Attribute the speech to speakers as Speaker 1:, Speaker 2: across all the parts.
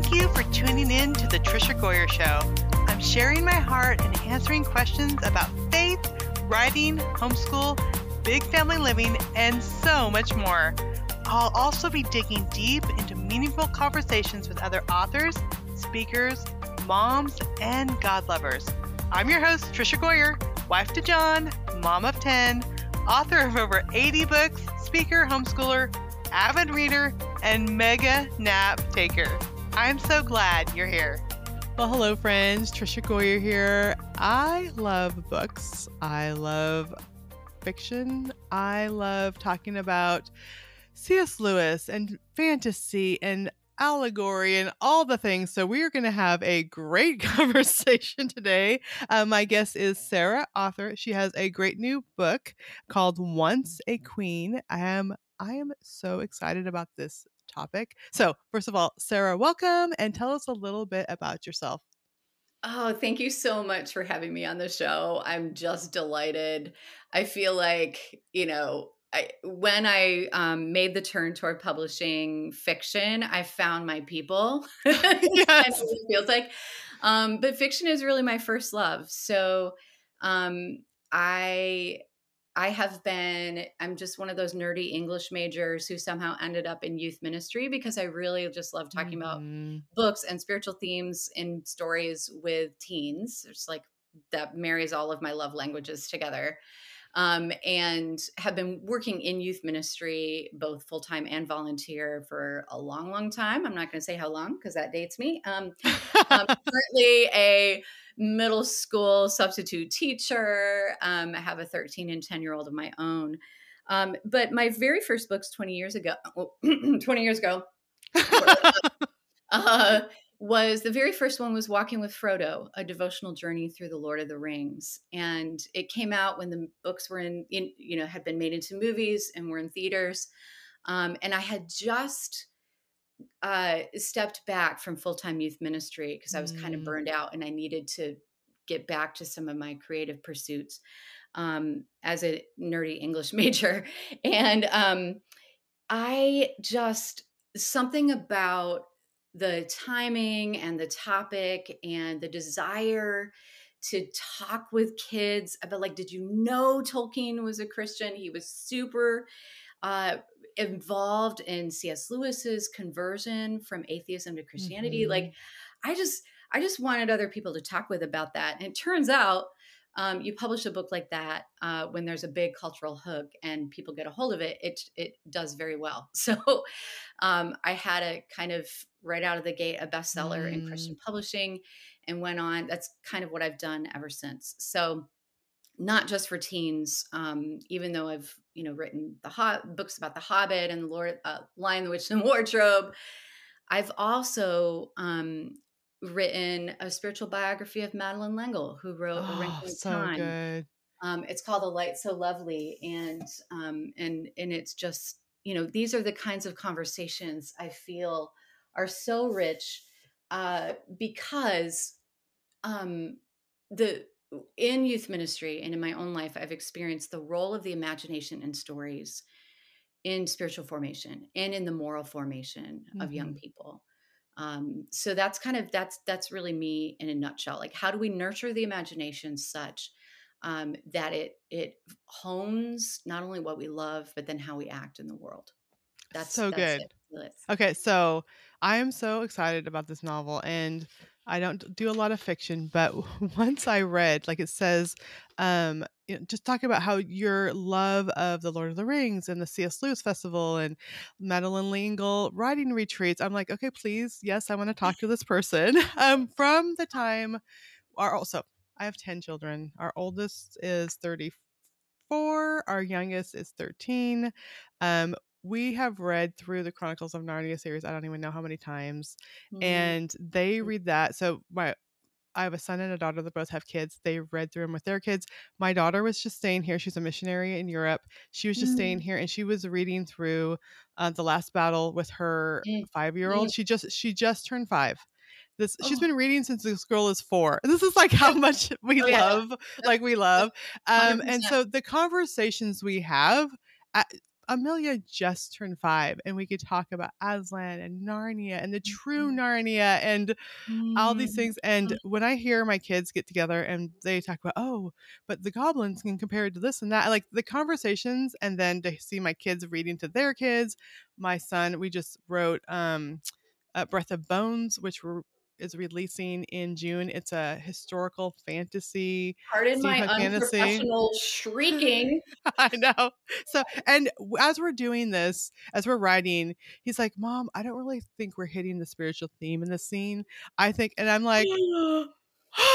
Speaker 1: Thank you for tuning in to the Tricia Goyer Show. I'm sharing my heart and answering questions about faith, writing, homeschool, big family living, and so much more. I'll also be digging deep into meaningful conversations with other authors, speakers, moms, and God lovers. I'm your host, Tricia Goyer, wife to John, mom of 10, author of over 80 books, speaker, homeschooler, avid reader, and mega nap taker. I'm so glad you're here.
Speaker 2: Well, hello, friends. Tricia Goyer here. I love books. I love fiction. I love talking about C.S. Lewis and fantasy and allegory and all the things. So, we are going to have a great conversation today. Uh, my guest is Sarah, Arthur. She has a great new book called Once a Queen. I am I am so excited about this topic. So, first of all, Sarah, welcome and tell us a little bit about yourself.
Speaker 3: Oh, thank you so much for having me on the show. I'm just delighted. I feel like, you know, I, when I um, made the turn toward publishing fiction, I found my people. yes. it feels like. Um, but fiction is really my first love. So um, I I have been, I'm just one of those nerdy English majors who somehow ended up in youth ministry because I really just love talking mm-hmm. about books and spiritual themes and stories with teens. It's like that marries all of my love languages together um, and have been working in youth ministry, both full time and volunteer, for a long, long time. I'm not going to say how long because that dates me. Um, um, currently, a middle school substitute teacher. Um, I have a 13 and 10 year old of my own. Um, but my very first books 20 years ago, 20 years ago, uh, was the very first one was Walking with Frodo, a devotional journey through the Lord of the Rings, and it came out when the books were in, in you know, had been made into movies and were in theaters, um, and I had just uh, stepped back from full time youth ministry because I was mm. kind of burned out and I needed to get back to some of my creative pursuits um, as a nerdy English major, and um, I just something about the timing and the topic and the desire to talk with kids about like did you know tolkien was a christian he was super uh, involved in cs lewis's conversion from atheism to christianity mm-hmm. like i just i just wanted other people to talk with about that and it turns out um, you publish a book like that uh, when there's a big cultural hook and people get a hold of it, it it does very well. So um, I had a kind of right out of the gate a bestseller mm. in Christian publishing, and went on. That's kind of what I've done ever since. So not just for teens, um, even though I've you know written the hot books about the Hobbit and the Lord, uh, Lion, the Witch, and the Wardrobe. I've also um, written a spiritual biography of Madeleine L'Engle, who wrote oh, A Wrinkle in so Time. Good. Um, it's called A Light So Lovely, and um, and and it's just you know these are the kinds of conversations I feel are so rich uh, because um, the in youth ministry and in my own life I've experienced the role of the imagination and stories in spiritual formation and in the moral formation mm-hmm. of young mm-hmm. people um, so that's kind of that's that's really me in a nutshell like how do we nurture the imagination such um, that it it hones not only what we love but then how we act in the world
Speaker 2: that's so that's good it. okay so i am so excited about this novel and I don't do a lot of fiction, but once I read, like it says, um, you know, just talking about how your love of the Lord of the Rings and the C.S. Lewis Festival and Madeleine L'Engle writing retreats. I'm like, okay, please, yes, I want to talk to this person. Um, from the time, our also, I have ten children. Our oldest is 34. Our youngest is 13. Um, we have read through the Chronicles of Narnia series. I don't even know how many times, mm-hmm. and they read that. So my I have a son and a daughter that both have kids. They read through them with their kids. My daughter was just staying here. She's a missionary in Europe. She was just mm. staying here, and she was reading through uh, the last battle with her five year old. She just she just turned five. This oh. she's been reading since this girl is four. This is like how much we oh, love, yeah. like we love. Um, and so the conversations we have. At, Amelia just turned five, and we could talk about Aslan and Narnia and the true mm-hmm. Narnia and all these mm-hmm. things. And when I hear my kids get together and they talk about, oh, but the goblins can compare it to this and that, like the conversations, and then to see my kids reading to their kids. My son, we just wrote um, Breath of Bones, which were is releasing in June. It's a historical fantasy.
Speaker 3: Pardon my unprofessional shrieking.
Speaker 2: I know. So, and as we're doing this, as we're writing, he's like, "Mom, I don't really think we're hitting the spiritual theme in the scene. I think," and I'm like.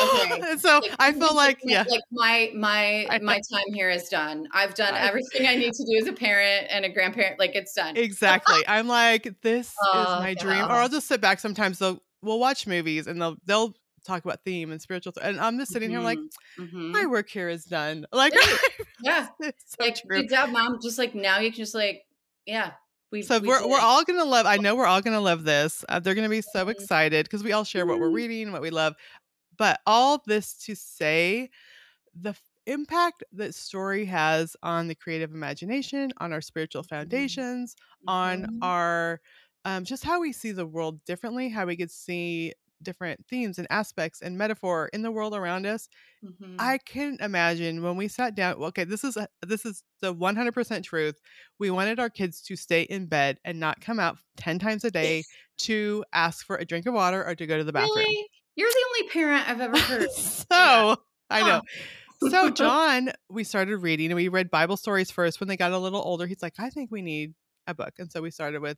Speaker 2: okay. so like, I feel like yeah,
Speaker 3: like my my my time here is done. I've done everything I need to do as a parent and a grandparent. Like it's done.
Speaker 2: Exactly. I'm like this oh, is my dream. Or I'll just sit back. Sometimes they'll we'll watch movies and they'll they'll talk about theme and spiritual and i'm just sitting mm-hmm. here like mm-hmm. my work here is done like
Speaker 3: yeah so like true. good job mom just like now you can just like yeah
Speaker 2: we, so we are we're all gonna love i know we're all gonna love this uh, they're gonna be so mm-hmm. excited because we all share what we're mm-hmm. reading what we love but all this to say the impact that story has on the creative imagination on our spiritual mm-hmm. foundations on mm-hmm. our um, just how we see the world differently, how we could see different themes and aspects and metaphor in the world around us. Mm-hmm. I can imagine when we sat down. Okay, this is a, this is the one hundred percent truth. We wanted our kids to stay in bed and not come out ten times a day to ask for a drink of water or to go to the bathroom. Really?
Speaker 3: You're the only parent I've ever heard.
Speaker 2: so yeah. I know. so John, we started reading and we read Bible stories first. When they got a little older, he's like, I think we need a book, and so we started with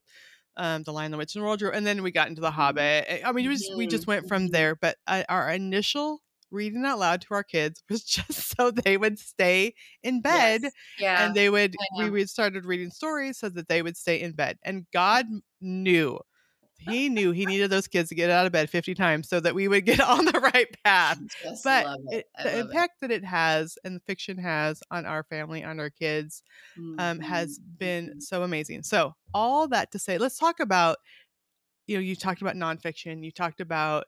Speaker 2: um, the Lion, the Witch, and the Wardrobe, and then we got into the mm-hmm. Hobbit. I mean, we just, we just went from mm-hmm. there. But uh, our initial reading out loud to our kids was just so they would stay in bed, yes. yeah, and they would we started reading stories so that they would stay in bed. And God knew he knew he needed those kids to get out of bed 50 times so that we would get on the right path. But it. It, the impact it. that it has and the fiction has on our family, on our kids, mm-hmm. um, has been mm-hmm. so amazing. So, all that to say, let's talk about you know, you talked about nonfiction, you talked about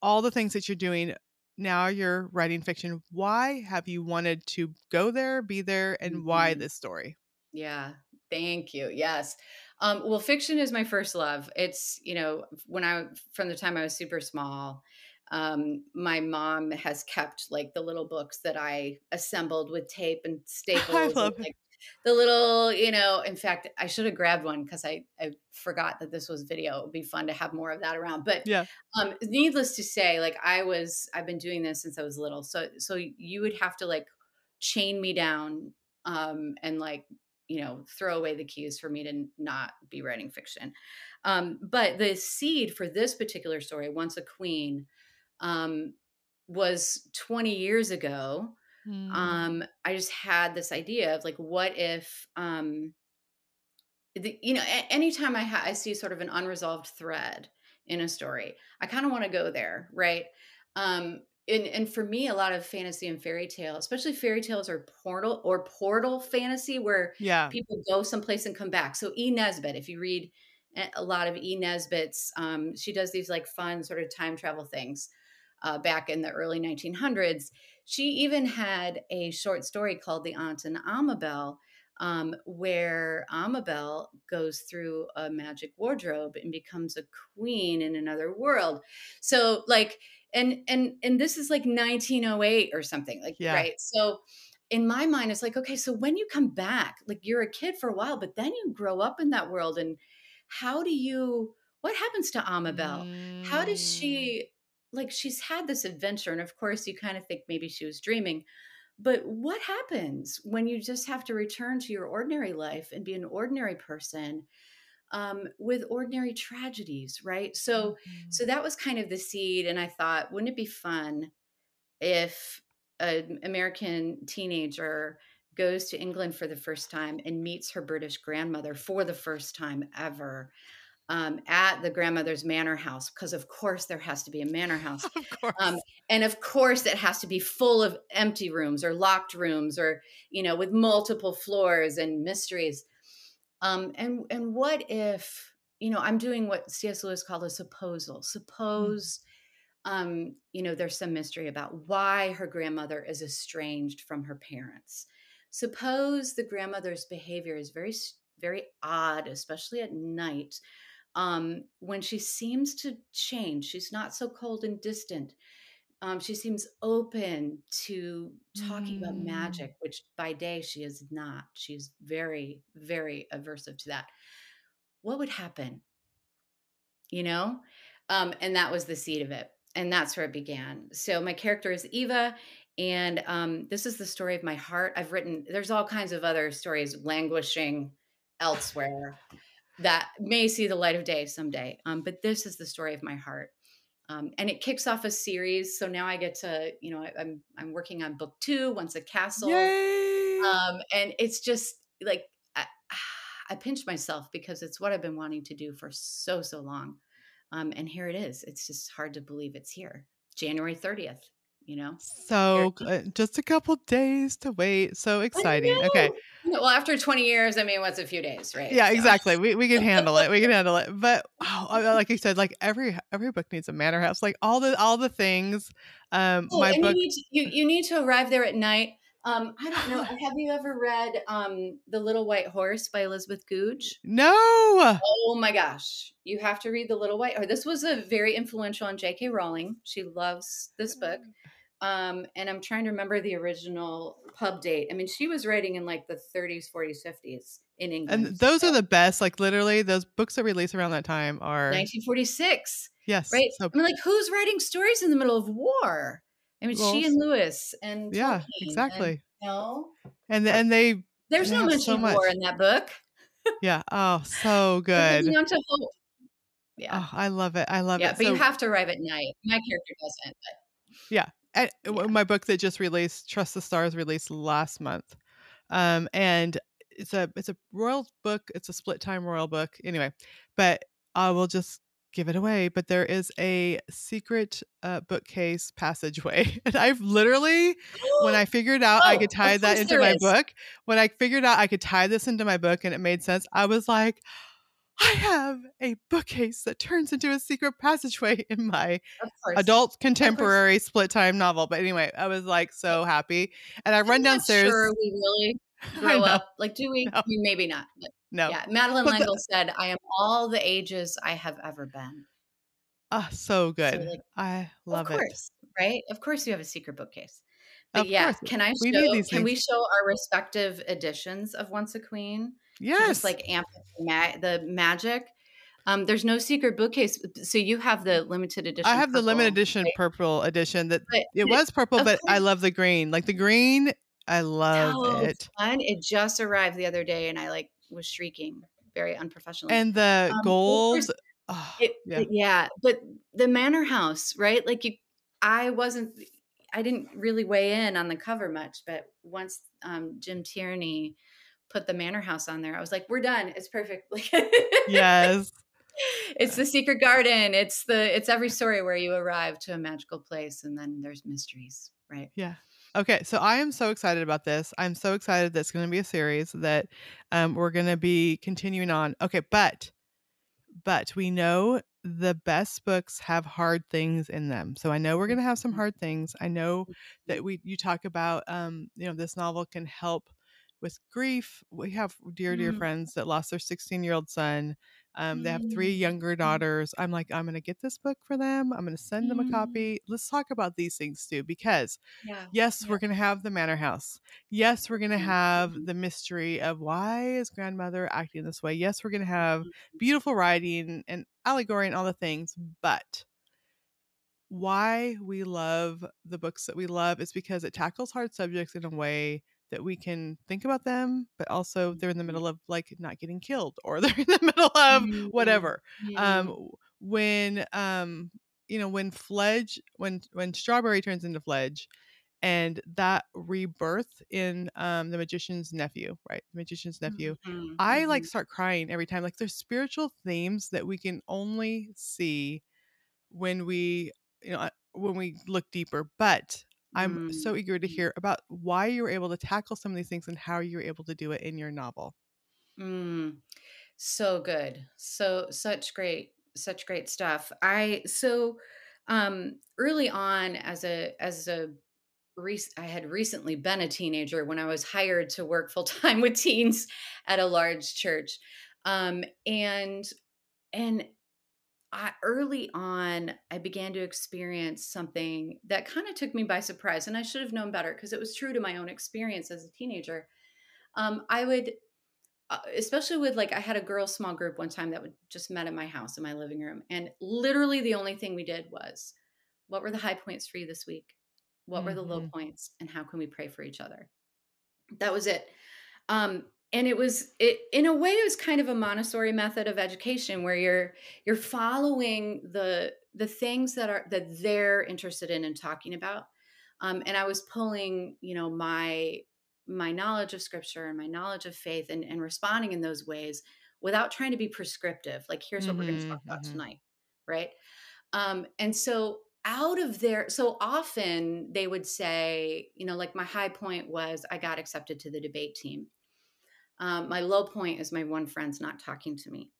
Speaker 2: all the things that you're doing. Now you're writing fiction. Why have you wanted to go there, be there, and mm-hmm. why this story?
Speaker 3: Yeah, thank you. Yes. Um, well, fiction is my first love. It's, you know, when I, from the time I was super small, um, my mom has kept like the little books that I assembled with tape and staples. I love and, like, the little, you know, in fact, I should have grabbed one because I, I forgot that this was video. It would be fun to have more of that around. But yeah, um, needless to say, like I was, I've been doing this since I was little. So, so you would have to like chain me down um, and like you know throw away the keys for me to not be writing fiction. Um, but the seed for this particular story once a queen um, was 20 years ago. Mm. um, i just had this idea of like what if um, the, you know a- anytime I, ha- I see sort of an unresolved thread in a story i kind of want to go there right? Um, and and for me a lot of fantasy and fairy tale especially fairy tales or portal or portal fantasy where yeah. people go someplace and come back. So e. Nesbit if you read a lot of e. Nesbit's um, she does these like fun sort of time travel things uh, back in the early 1900s she even had a short story called the aunt and amabel um, where amabel goes through a magic wardrobe and becomes a queen in another world. So like and and and this is like 1908 or something like yeah. right so in my mind it's like okay so when you come back like you're a kid for a while but then you grow up in that world and how do you what happens to amabel mm. how does she like she's had this adventure and of course you kind of think maybe she was dreaming but what happens when you just have to return to your ordinary life and be an ordinary person um, with ordinary tragedies, right? So, mm-hmm. so that was kind of the seed, and I thought, wouldn't it be fun if an American teenager goes to England for the first time and meets her British grandmother for the first time ever? Um, at the grandmother's manor house because of course there has to be a manor house um, and of course it has to be full of empty rooms or locked rooms or you know with multiple floors and mysteries um, and and what if you know I'm doing what C.S. Lewis called a supposal. Mm. Suppose mm. um, you know there's some mystery about why her grandmother is estranged from her parents. Suppose the grandmother's behavior is very very odd, especially at night. Um, when she seems to change, she's not so cold and distant. Um, she seems open to talking mm. about magic, which by day she is not. She's very, very aversive to that. What would happen? You know? Um, and that was the seed of it. And that's where it began. So my character is Eva, and um, this is the story of my heart. I've written, there's all kinds of other stories languishing elsewhere that may see the light of day someday. Um, but this is the story of my heart. Um, and it kicks off a series. So now I get to, you know, I, am I'm, I'm working on book two, Once a Castle, um, and it's just like I, I pinch myself because it's what I've been wanting to do for so so long, um, and here it is. It's just hard to believe it's here, January thirtieth you know?
Speaker 2: So just a couple days to wait so exciting okay.
Speaker 3: Well after 20 years i mean what's a few days right?
Speaker 2: Yeah so. exactly we, we can handle it we can handle it but oh, like you said like every every book needs a manor house like all the all the things um oh, my book
Speaker 3: you need, to, you, you need to arrive there at night um, I don't know. Have you ever read um, The Little White Horse by Elizabeth Goudge?
Speaker 2: No.
Speaker 3: Oh my gosh. You have to read The Little White Horse. This was a very influential on J.K. Rowling. She loves this book. Um, and I'm trying to remember the original pub date. I mean, she was writing in like the 30s, 40s, 50s in England.
Speaker 2: And those so. are the best. Like literally, those books that release around that time are
Speaker 3: 1946.
Speaker 2: Yes.
Speaker 3: Right. So, I mean, like who's writing stories in the middle of war? I mean, well, she and Lewis and
Speaker 2: yeah, Tolkien exactly.
Speaker 3: And, you know?
Speaker 2: and and they
Speaker 3: there's no mention so of war in that book.
Speaker 2: yeah. Oh, so good.
Speaker 3: Yeah.
Speaker 2: Oh, I love it. I love
Speaker 3: yeah,
Speaker 2: it.
Speaker 3: Yeah, but so, you have to arrive at night. My character doesn't, but
Speaker 2: yeah and yeah. my book that just released trust the stars released last month um and it's a it's a royal book it's a split time royal book anyway but i will just give it away but there is a secret uh, bookcase passageway and i've literally when i figured out oh, i could tie that into my book when i figured out i could tie this into my book and it made sense i was like I have a bookcase that turns into a secret passageway in my adult contemporary split time novel. But anyway, I was like so happy. And I I'm run downstairs.
Speaker 3: Sure, we really grow up. Like, do we? No. maybe not. But
Speaker 2: no.
Speaker 3: Yeah. Madeleine but L'Engle the, said, I am all the ages I have ever been.
Speaker 2: Ah, oh, so good. So like, I love
Speaker 3: of course,
Speaker 2: it.
Speaker 3: Right? Of course you have a secret bookcase. But of yeah, course. can I show, we can things. we show our respective editions of Once a Queen?
Speaker 2: Yes.
Speaker 3: just like amp ma- the magic. Um, there's no secret bookcase, so you have the limited edition.
Speaker 2: I have purple, the limited edition right? purple edition. That but it was purple, but course. I love the green. Like the green, I love oh, it.
Speaker 3: Fun. It just arrived the other day, and I like was shrieking, very unprofessional.
Speaker 2: And the um, gold.
Speaker 3: Oh, it, yeah. yeah, but the manor house, right? Like you, I wasn't. I didn't really weigh in on the cover much, but once um, Jim Tierney put the manor house on there. I was like, we're done. It's perfect. Like
Speaker 2: Yes.
Speaker 3: it's the secret garden. It's the it's every story where you arrive to a magical place and then there's mysteries, right?
Speaker 2: Yeah. Okay, so I am so excited about this. I'm so excited that it's going to be a series that um, we're going to be continuing on. Okay, but but we know the best books have hard things in them. So I know we're going to have some mm-hmm. hard things. I know that we you talk about um, you know this novel can help with grief. We have dear, dear mm. friends that lost their 16 year old son. Um, they have three mm. younger daughters. I'm like, I'm going to get this book for them. I'm going to send them a mm. copy. Let's talk about these things too, because yeah. yes, yeah. we're going to have the manor house. Yes, we're going to have mm-hmm. the mystery of why is grandmother acting this way. Yes, we're going to have beautiful writing and allegory and all the things, but why we love the books that we love is because it tackles hard subjects in a way that we can think about them, but also they're in the mm-hmm. middle of like not getting killed or they're in the middle of mm-hmm. whatever. Yeah. Um, when um, you know, when Fledge, when when Strawberry turns into Fledge, and that rebirth in um, the magician's nephew, right? The magician's nephew. Mm-hmm. I like mm-hmm. start crying every time. Like there's spiritual themes that we can only see when we, you know, when we look deeper. But I'm mm. so eager to hear about why you were able to tackle some of these things and how you were able to do it in your novel.
Speaker 3: Mm. So good. So such great such great stuff. I so um early on as a as a I had recently been a teenager when I was hired to work full time with teens at a large church, um, and and I, early on, I began to experience something that kind of took me by surprise, and I should have known better because it was true to my own experience as a teenager. Um, I would, uh, especially with like, I had a girl small group one time that would just met at my house in my living room, and literally the only thing we did was, what were the high points for you this week? What mm-hmm. were the low mm-hmm. points, and how can we pray for each other? That was it. Um, and it was it in a way it was kind of a montessori method of education where you're you're following the the things that are that they're interested in and talking about. Um, and i was pulling you know my my knowledge of scripture and my knowledge of faith and, and responding in those ways without trying to be prescriptive like here's what mm-hmm, we're going to talk about mm-hmm. tonight right? Um, and so out of there so often they would say you know like my high point was i got accepted to the debate team um, my low point is my one friend's not talking to me.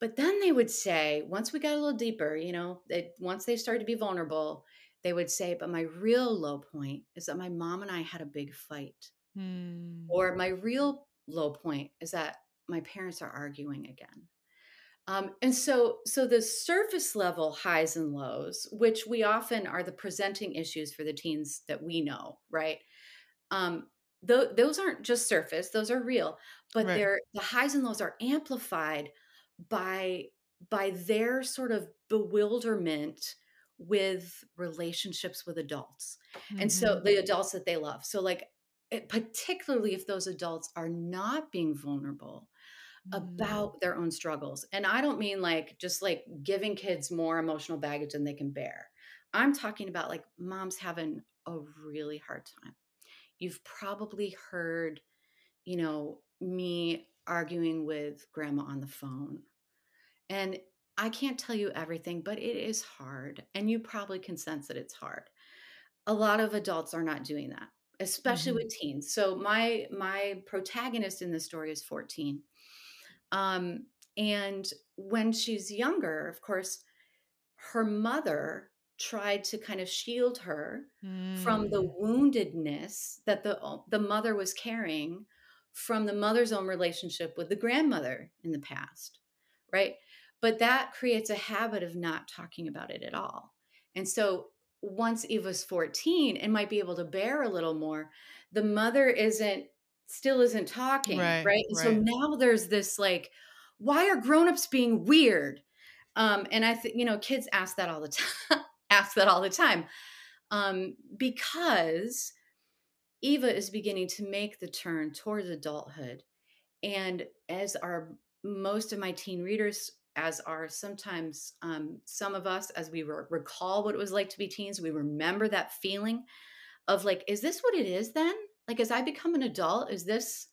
Speaker 3: But then they would say, once we got a little deeper, you know, they, once they started to be vulnerable, they would say, but my real low point is that my mom and I had a big fight. Hmm. Or my real low point is that my parents are arguing again. Um, and so, so the surface level highs and lows, which we often are the presenting issues for the teens that we know, right? Um, th- those aren't just surface; those are real. But right. they're the highs and lows are amplified by by their sort of bewilderment with relationships with adults, mm-hmm. and so mm-hmm. the adults that they love. So, like, it, particularly if those adults are not being vulnerable mm. about their own struggles. And I don't mean like just like giving kids more emotional baggage than they can bear. I'm talking about like moms having a really hard time you've probably heard, you know, me arguing with grandma on the phone. And I can't tell you everything, but it is hard. And you probably can sense that it's hard. A lot of adults are not doing that, especially mm-hmm. with teens. So my my protagonist in this story is 14. Um, and when she's younger, of course, her mother tried to kind of shield her mm. from the mm. woundedness that the the mother was carrying from the mother's own relationship with the grandmother in the past right but that creates a habit of not talking about it at all and so once eva's 14 and might be able to bear a little more the mother isn't still isn't talking right, right? right. so now there's this like why are grown-ups being weird um, and I think, you know, kids ask that all the time ask that all the time um, because Eva is beginning to make the turn towards adulthood. And as are most of my teen readers, as are sometimes um, some of us, as we re- recall what it was like to be teens, we remember that feeling of like, is this what it is then? Like, as I become an adult, is this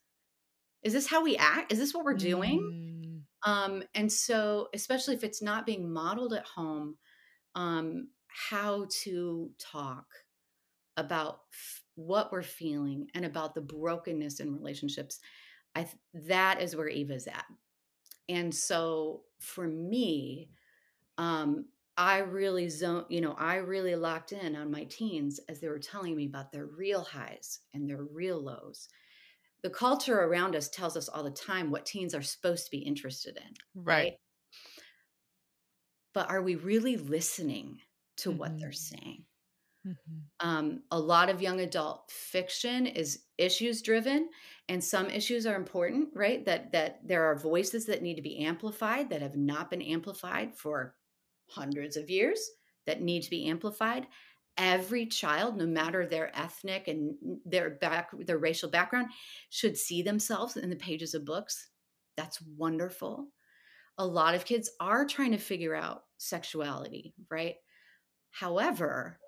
Speaker 3: is this how we act? Is this what we're doing? Mm. Um, and so, especially if it's not being modeled at home, um, how to talk about f- what we're feeling and about the brokenness in relationships i th- that is where eva's at. And so for me um i really zone you know i really locked in on my teens as they were telling me about their real highs and their real lows. The culture around us tells us all the time what teens are supposed to be interested in
Speaker 2: right, right?
Speaker 3: but are we really listening to mm-hmm. what they're mm-hmm. saying. Mm-hmm. Um, a lot of young adult fiction is issues driven, and some issues are important, right? That that there are voices that need to be amplified that have not been amplified for hundreds of years that need to be amplified. Every child, no matter their ethnic and their back, their racial background, should see themselves in the pages of books. That's wonderful. A lot of kids are trying to figure out sexuality, right? However,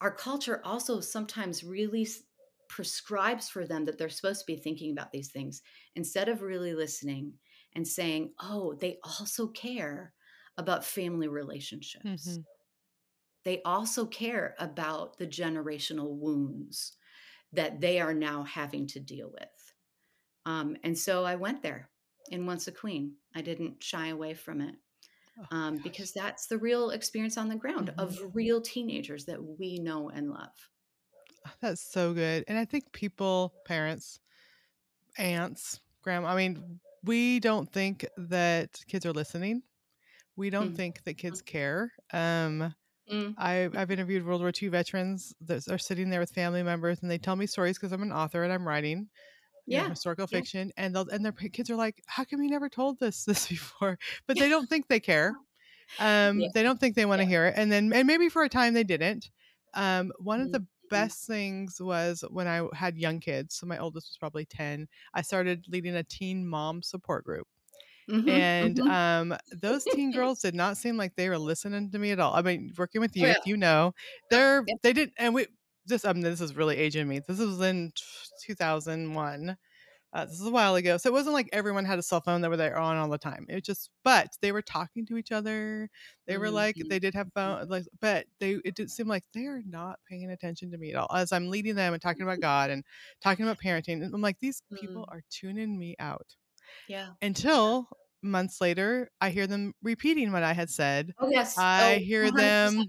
Speaker 3: our culture also sometimes really prescribes for them that they're supposed to be thinking about these things instead of really listening and saying, oh, they also care about family relationships. Mm-hmm. They also care about the generational wounds that they are now having to deal with. Um, and so I went there in Once a Queen. I didn't shy away from it. Oh, um, because that's the real experience on the ground mm-hmm. of real teenagers that we know and love.
Speaker 2: That's so good. And I think people, parents, aunts, grandma, I mean, we don't think that kids are listening. We don't mm. think that kids care. Um, mm. I, I've interviewed World War II veterans that are sitting there with family members, and they tell me stories because I'm an author and I'm writing yeah. Know, historical yeah. fiction, and they'll and their kids are like, "How come you never told this this before?" But they don't think they care. Um, yeah. They don't think they want to hear it, and then and maybe for a time they didn't. Um, one mm-hmm. of the best things was when I had young kids. So my oldest was probably 10. I started leading a teen mom support group. Mm-hmm, and mm-hmm. um, those teen girls did not seem like they were listening to me at all. I mean, working with oh, youth, yeah. you know, they're yeah. they didn't, and we this this is really aging me. This was in 2001. Uh, this is a while ago, so it wasn't like everyone had a cell phone that were there on all the time. It was just, but they were talking to each other. They were mm-hmm. like, they did have phone, like, but they it did seem like they are not paying attention to me at all. As I'm leading them and talking about God and talking about parenting, and I'm like, these people mm. are tuning me out.
Speaker 3: Yeah.
Speaker 2: Until months later, I hear them repeating what I had said.
Speaker 3: Oh yes.
Speaker 2: I oh, hear 100%. them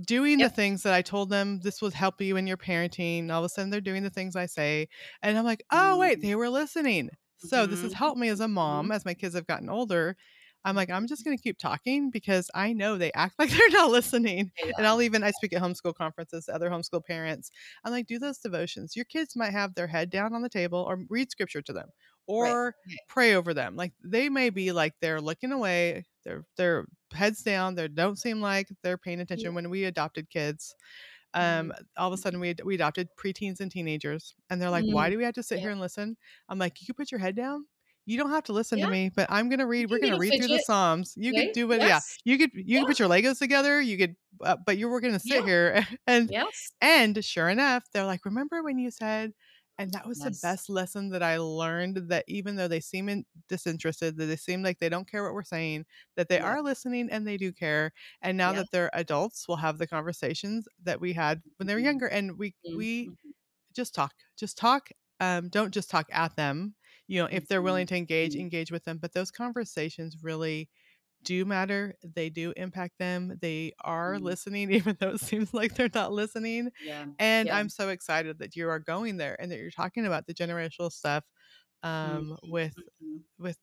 Speaker 2: doing yep. the things that I told them this would help you in your parenting. All of a sudden, they're doing the things I say. And I'm like, oh, wait, mm-hmm. they were listening. So mm-hmm. this has helped me as a mom mm-hmm. as my kids have gotten older. I'm like, I'm just going to keep talking because I know they act like they're not listening. Yeah. And I'll even, I speak at homeschool conferences to other homeschool parents. I'm like, do those devotions. Your kids might have their head down on the table or read scripture to them or right. pray over them. Like they may be like they're looking away, they're, they're heads down. They don't seem like they're paying attention. Yeah. When we adopted kids, um, mm-hmm. all of a sudden we we adopted preteens and teenagers, and they're like, mm-hmm. "Why do we have to sit yeah. here and listen?" I'm like, "You can put your head down." You don't have to listen yeah. to me, but I'm gonna read. You we're gonna read through the Psalms. You could do it. Yes. Yeah, you could. You could put your Legos together. You could, uh, but you were gonna sit here and
Speaker 3: yes.
Speaker 2: and sure enough, they're like, "Remember when you said and that was yes. the best lesson that I learned that even though they seem in, disinterested, that they seem like they don't care what we're saying, that they yeah. are listening and they do care. And now yeah. that they're adults, we'll have the conversations that we had when they were mm-hmm. younger. And we mm-hmm. we just talk, just talk. Um, don't just talk at them. You know, if they're willing mm-hmm. to engage, mm-hmm. engage with them. But those conversations really do matter. They do impact them. They are mm listening, even though it seems like they're not listening.
Speaker 3: Yeah.
Speaker 2: And
Speaker 3: yeah.
Speaker 2: I'm so excited that you are going there and that you're talking about the generational stuff um, mm-hmm. with mm-hmm. with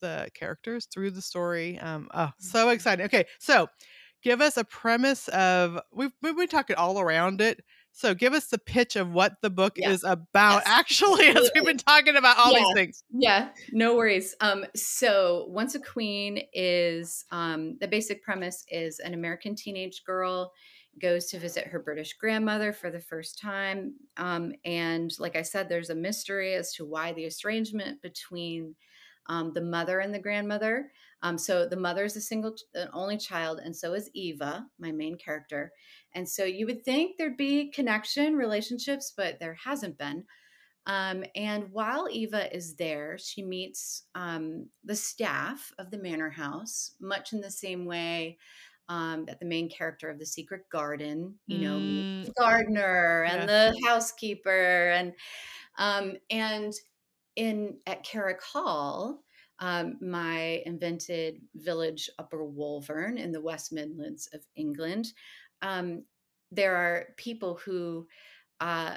Speaker 2: the characters through the story. Um, oh, so mm-hmm. excited. Okay, so give us a premise of we've we've been talking all around it. So give us the pitch of what the book yeah. is about, yes. actually, as we've been talking about all
Speaker 3: yeah.
Speaker 2: these things.
Speaker 3: Yeah, no worries. Um, so Once a Queen is um, the basic premise is an American teenage girl goes to visit her British grandmother for the first time. Um, and like I said, there's a mystery as to why the estrangement between um, the mother and the grandmother. Um, so the mother is a single, an only child, and so is Eva, my main character. And so you would think there'd be connection, relationships, but there hasn't been. Um, and while Eva is there, she meets um, the staff of the manor house, much in the same way um, that the main character of The Secret Garden, you know, mm. the gardener and yeah. the housekeeper, and um, and in at Carrick Hall, um, my invented village, Upper Wolvern, in the West Midlands of England, um, there are people who, uh,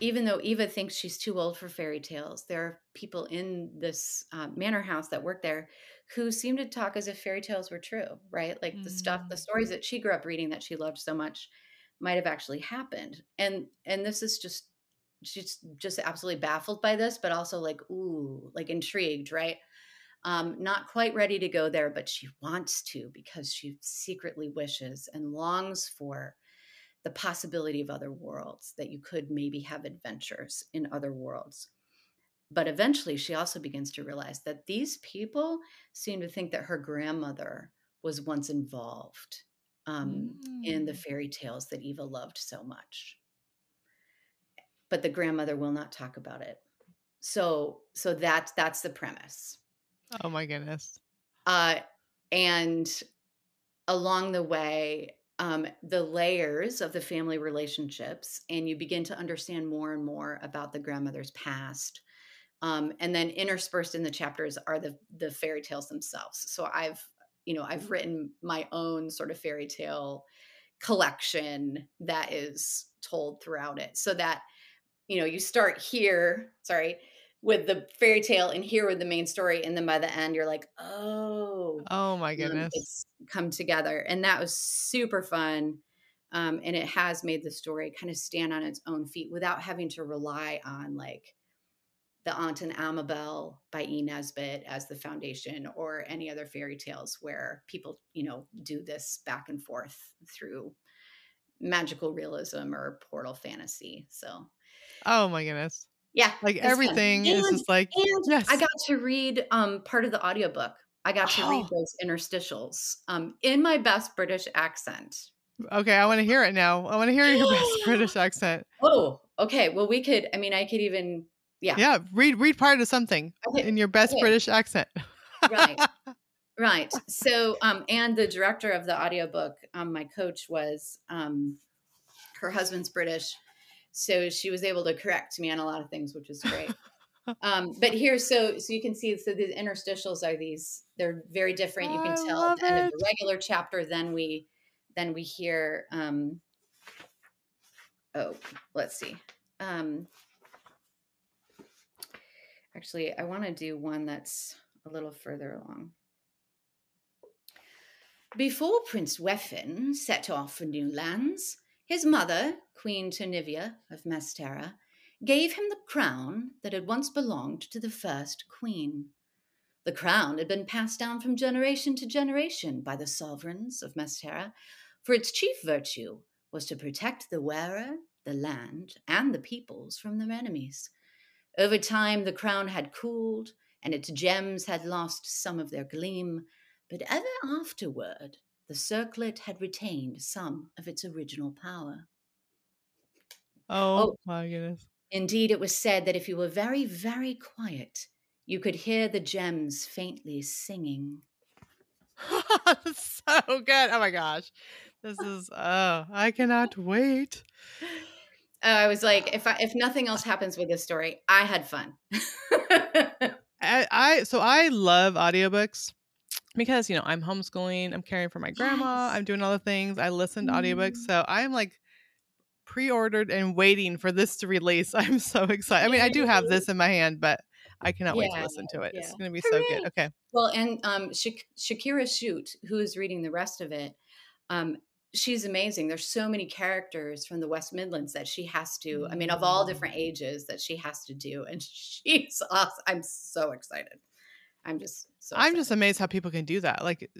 Speaker 3: even though Eva thinks she's too old for fairy tales, there are people in this uh, manor house that work there who seem to talk as if fairy tales were true, right? Like mm. the stuff, the mm. stories that she grew up reading that she loved so much might have actually happened. And and this is just she's just absolutely baffled by this, but also like, ooh, like intrigued, right? um, not quite ready to go there, but she wants to because she secretly wishes and longs for the possibility of other worlds, that you could maybe have adventures in other worlds. But eventually, she also begins to realize that these people seem to think that her grandmother was once involved um, mm. in the mm. fairy tales that Eva loved so much. But the grandmother will not talk about it. So, so that's that's the premise.
Speaker 2: Oh my goodness.
Speaker 3: Uh, and along the way, um, the layers of the family relationships, and you begin to understand more and more about the grandmother's past. Um, and then interspersed in the chapters are the the fairy tales themselves. So I've you know I've written my own sort of fairy tale collection that is told throughout it so that you know you start here sorry with the fairy tale and here with the main story and then by the end you're like oh
Speaker 2: oh my goodness
Speaker 3: it's come together and that was super fun um, and it has made the story kind of stand on its own feet without having to rely on like the Aunt and Amabel by E. Nesbit as the foundation or any other fairy tales where people, you know, do this back and forth through magical realism or portal fantasy. So,
Speaker 2: oh my goodness.
Speaker 3: Yeah.
Speaker 2: Like everything is just like,
Speaker 3: and yes. I got to read um, part of the audiobook. I got to oh. read those interstitials um, in my best British accent.
Speaker 2: Okay, I want to hear it now. I want to hear your best British accent.
Speaker 3: Oh, okay. Well, we could. I mean, I could even. Yeah.
Speaker 2: Yeah. Read read part of something okay. in your best okay. British accent.
Speaker 3: right. Right. So, um, and the director of the audiobook, um, my coach was, um, her husband's British, so she was able to correct me on a lot of things, which is great. um, but here, so so you can see, so these interstitials are these. They're very different. You can I tell at the end of the regular chapter. Then we then we hear um oh let's see um actually i want to do one that's a little further along before prince wefin set off for new lands his mother queen Turnivia of mastera gave him the crown that had once belonged to the first queen the crown had been passed down from generation to generation by the sovereigns of Mastera for its chief virtue was to protect the wearer, the land, and the peoples from their enemies. Over time, the crown had cooled, and its gems had lost some of their gleam, but ever afterward, the circlet had retained some of its original power.
Speaker 2: Oh, oh, my goodness.
Speaker 3: Indeed, it was said that if you were very, very quiet, you could hear the gems faintly singing.
Speaker 2: so good. Oh my gosh. This is oh, I cannot wait.
Speaker 3: Oh, I was like, if I, if nothing else happens with this story, I had fun.
Speaker 2: I, I so I love audiobooks because you know I'm homeschooling, I'm caring for my grandma, yes. I'm doing all the things. I listen to mm. audiobooks, so I'm like pre-ordered and waiting for this to release. I'm so excited. I mean, I do have this in my hand, but I cannot yeah, wait to listen to it. Yeah. It's going to be Hooray. so good. Okay.
Speaker 3: Well, and um, Shakira shoot who is reading the rest of it, um, she's amazing. There's so many characters from the West Midlands that she has to, I mean, of all different mm. ages that she has to do. And she's awesome. I'm so excited. I'm just so
Speaker 2: I'm just amazed how people can do that. Like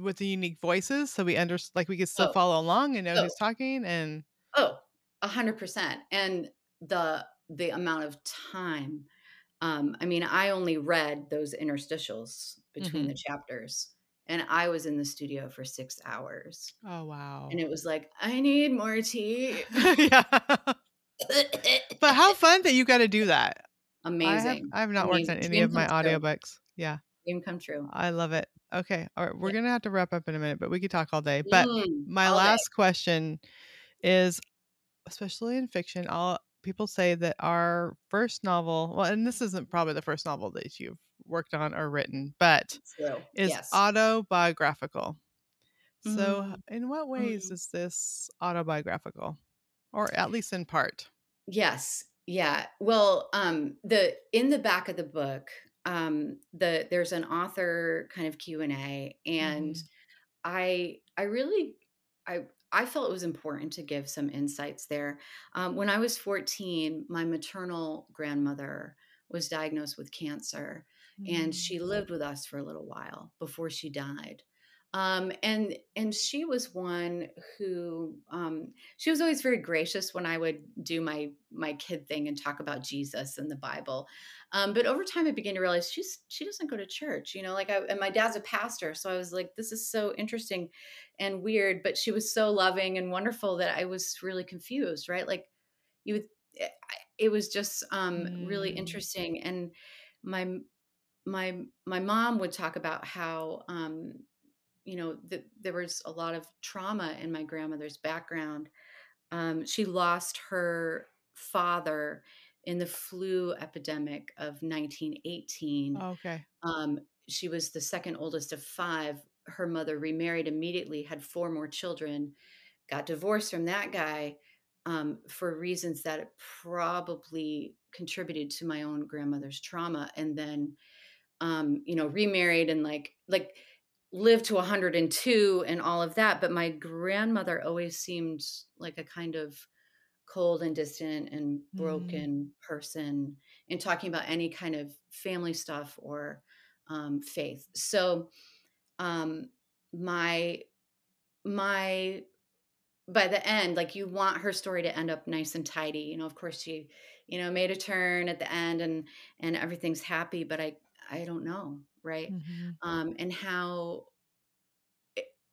Speaker 2: with the unique voices. So we understand like we can still oh. follow along and know oh. who's talking and
Speaker 3: Oh, a hundred percent. And the the amount of time. Um, I mean, I only read those interstitials between mm-hmm. the chapters and I was in the studio for six hours.
Speaker 2: Oh wow!
Speaker 3: And it was like, I need more tea.
Speaker 2: yeah. but how fun that you got to do that.
Speaker 3: Amazing. I
Speaker 2: have, I have not Amazing. worked on any of my audiobooks. Yeah.
Speaker 3: Dream come true.
Speaker 2: I love it. Okay. All right. We're yeah. gonna have to wrap up in a minute, but we could talk all day. But mm, my last day. question is, especially in fiction, all people say that our first novel, well, and this isn't probably the first novel that you've worked on or written, but is yes. autobiographical. Mm-hmm. So, in what ways mm-hmm. is this autobiographical, or at least in part?
Speaker 3: Yes. Yeah. Well, um, the in the back of the book, um, the there's an author kind of Q and A, and mm-hmm. I I really I I felt it was important to give some insights there. Um, when I was 14, my maternal grandmother was diagnosed with cancer and she mm. lived with us for a little while before she died um, and and she was one who um, she was always very gracious when I would do my my kid thing and talk about Jesus and the Bible. Um, but over time, I began to realize she's she doesn't go to church. You know, like I and my dad's a pastor, so I was like, this is so interesting and weird. But she was so loving and wonderful that I was really confused. Right, like you would. Eh, it was just um, mm. really interesting and my my my mom would talk about how um, you know that there was a lot of trauma in my grandmother's background. Um, she lost her father in the flu epidemic of 1918.
Speaker 2: okay.
Speaker 3: Um, she was the second oldest of five. Her mother remarried immediately, had four more children, got divorced from that guy, um, for reasons that probably contributed to my own grandmother's trauma and then um, you know remarried and like like lived to 102 and all of that but my grandmother always seemed like a kind of cold and distant and mm. broken mm. person in talking about any kind of family stuff or um, faith so um, my my by the end like you want her story to end up nice and tidy you know of course she you know made a turn at the end and and everything's happy but i i don't know right mm-hmm. um and how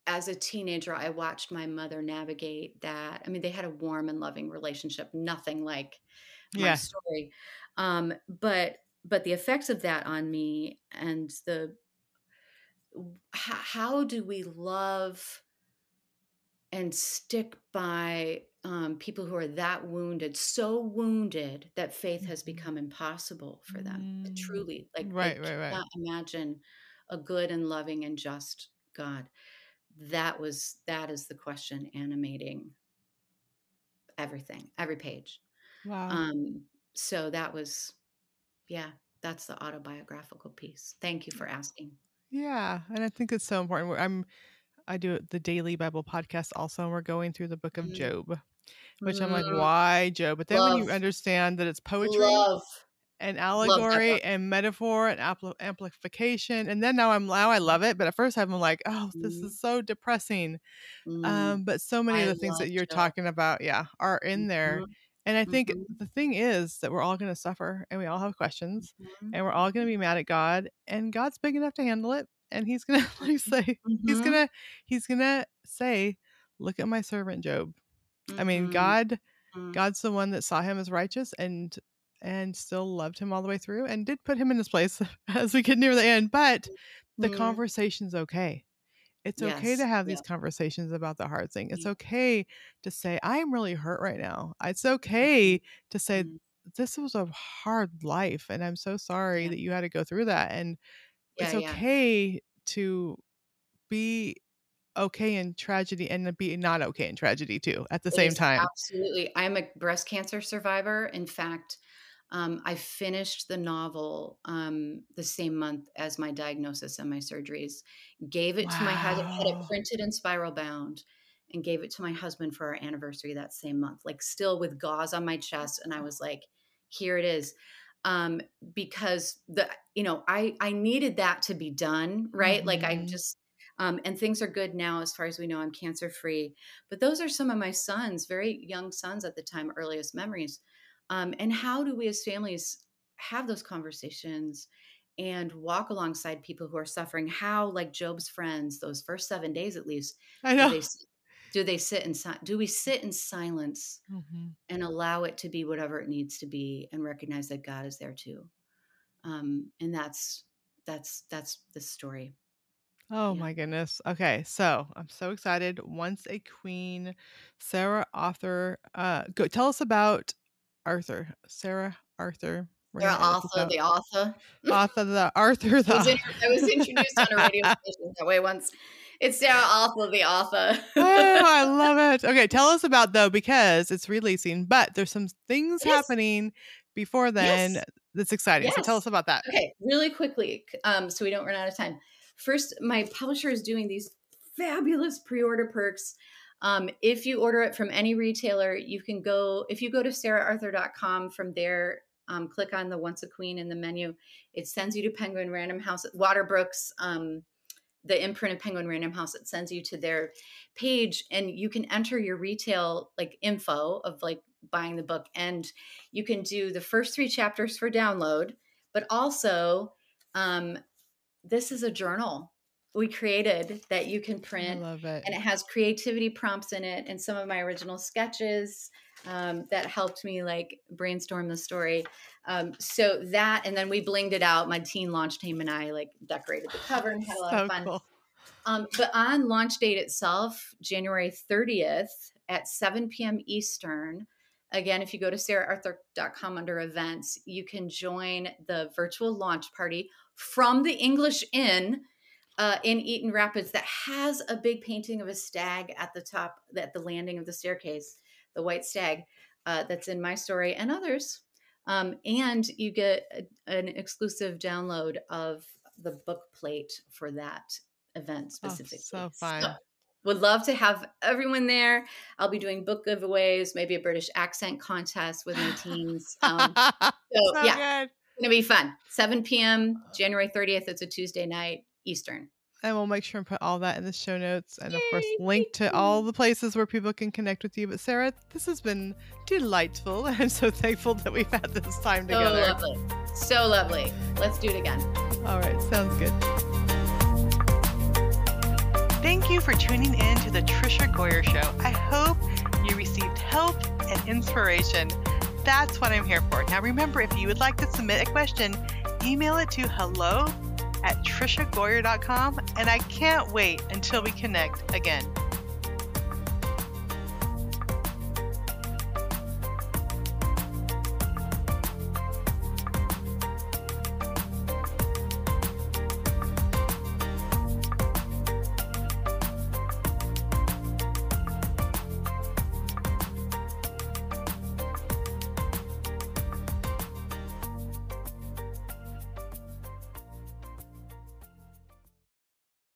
Speaker 3: as a teenager i watched my mother navigate that i mean they had a warm and loving relationship nothing like my yeah. story um but but the effects of that on me and the how, how do we love and stick by um, people who are that wounded, so wounded that faith has mm-hmm. become impossible for them. Mm. Truly, like
Speaker 2: right, right, right.
Speaker 3: Imagine a good and loving and just God. That was that is the question animating everything, every page.
Speaker 2: Wow.
Speaker 3: Um, so that was, yeah, that's the autobiographical piece. Thank you for asking.
Speaker 2: Yeah, and I think it's so important. I'm I do the daily Bible podcast also, and we're going through the book of mm. Job, which I'm like, mm. why Job? But then Love. when you understand that it's poetry
Speaker 3: Love.
Speaker 2: and allegory and metaphor and ampl- amplification, and then now I'm now I love it. But at first I'm like, oh, this mm. is so depressing. Mm. Um, but so many of the things that you're Job. talking about, yeah, are in there. Mm-hmm. And I think mm-hmm. the thing is that we're all going to suffer and we all have questions mm-hmm. and we're all going to be mad at God and God's big enough to handle it and he's to like say mm-hmm. he's to he's to say look at my servant Job. I mean, mm-hmm. God mm-hmm. God's the one that saw him as righteous and and still loved him all the way through and did put him in his place as we get near the end, but the mm-hmm. conversation's okay. It's yes. okay to have these conversations about the hard thing. It's okay to say, I'm really hurt right now. It's okay to say, mm-hmm. this was a hard life and I'm so sorry yeah. that you had to go through that. And yeah, it's okay yeah. to be okay in tragedy and be not okay in tragedy too at the it same time.
Speaker 3: Absolutely. I'm a breast cancer survivor. In fact, um, I finished the novel um, the same month as my diagnosis and my surgeries. Gave it wow. to my husband, had it printed and spiral bound, and gave it to my husband for our anniversary that same month. Like still with gauze on my chest, and I was like, "Here it is," um, because the you know I I needed that to be done right. Mm-hmm. Like I mm-hmm. just um, and things are good now as far as we know. I'm cancer free, but those are some of my sons, very young sons at the time, earliest memories um, and how do we as families have those conversations and walk alongside people who are suffering? How, like Job's friends, those first seven days at least,
Speaker 2: I know.
Speaker 3: They, do they sit in do we sit in silence mm-hmm. and allow it to be whatever it needs to be and recognize that God is there too? Um, and that's that's that's the story.
Speaker 2: Oh yeah. my goodness. Okay, so I'm so excited. Once a Queen, Sarah Arthur. Uh, go tell us about Arthur, Sarah Arthur.
Speaker 3: Sarah Arthur, the author.
Speaker 2: Arthur, the Arthur, the. I
Speaker 3: was, I was introduced on a radio station that way once. It's Sarah Arthur, the author.
Speaker 2: oh, I love it. Okay, tell us about though because it's releasing, but there's some things yes. happening before then yes. that's exciting. Yes. So tell us about that.
Speaker 3: Okay, really quickly, um, so we don't run out of time. First, my publisher is doing these fabulous pre-order perks um, if you order it from any retailer, you can go, if you go to saraharthur.com from there, um, click on the Once a Queen in the menu. It sends you to Penguin Random House, Waterbrooks, um, the imprint of Penguin Random House. It sends you to their page, and you can enter your retail like info of like buying the book, and you can do the first three chapters for download. But also, um, this is a journal we created that you can print.
Speaker 2: I love it.
Speaker 3: And it has creativity prompts in it and some of my original sketches um, that helped me like brainstorm the story. Um, so that, and then we blinged it out. My teen launch team and I like decorated the cover and had a lot so of fun. Cool. Um, but on launch date itself, January 30th at 7 p.m. Eastern, again, if you go to saraharthur.com under events, you can join the virtual launch party from the English Inn uh, in Eaton Rapids that has a big painting of a stag at the top, at the landing of the staircase. The white stag uh, that's in my story and others. Um, and you get a, an exclusive download of the book plate for that event oh, specifically.
Speaker 2: Oh, so fun. So,
Speaker 3: would love to have everyone there. I'll be doing book giveaways, maybe a British accent contest with my teens. Um, so, so, yeah, good. it's gonna be fun. 7 p.m. January 30th. It's a Tuesday night Eastern.
Speaker 2: And we'll make sure and put all that in the show notes and, Yay, of course, link to all the places where people can connect with you. But, Sarah, this has been delightful. I'm so thankful that we've had this time together.
Speaker 3: So lovely. So lovely. Let's do it again.
Speaker 2: All right. Sounds good.
Speaker 1: Thank you for tuning in to the Tricia Goyer Show. I hope you received help and inspiration. That's what I'm here for. Now, remember, if you would like to submit a question, email it to hello at triciagoyer.com, and I can't wait until we connect again.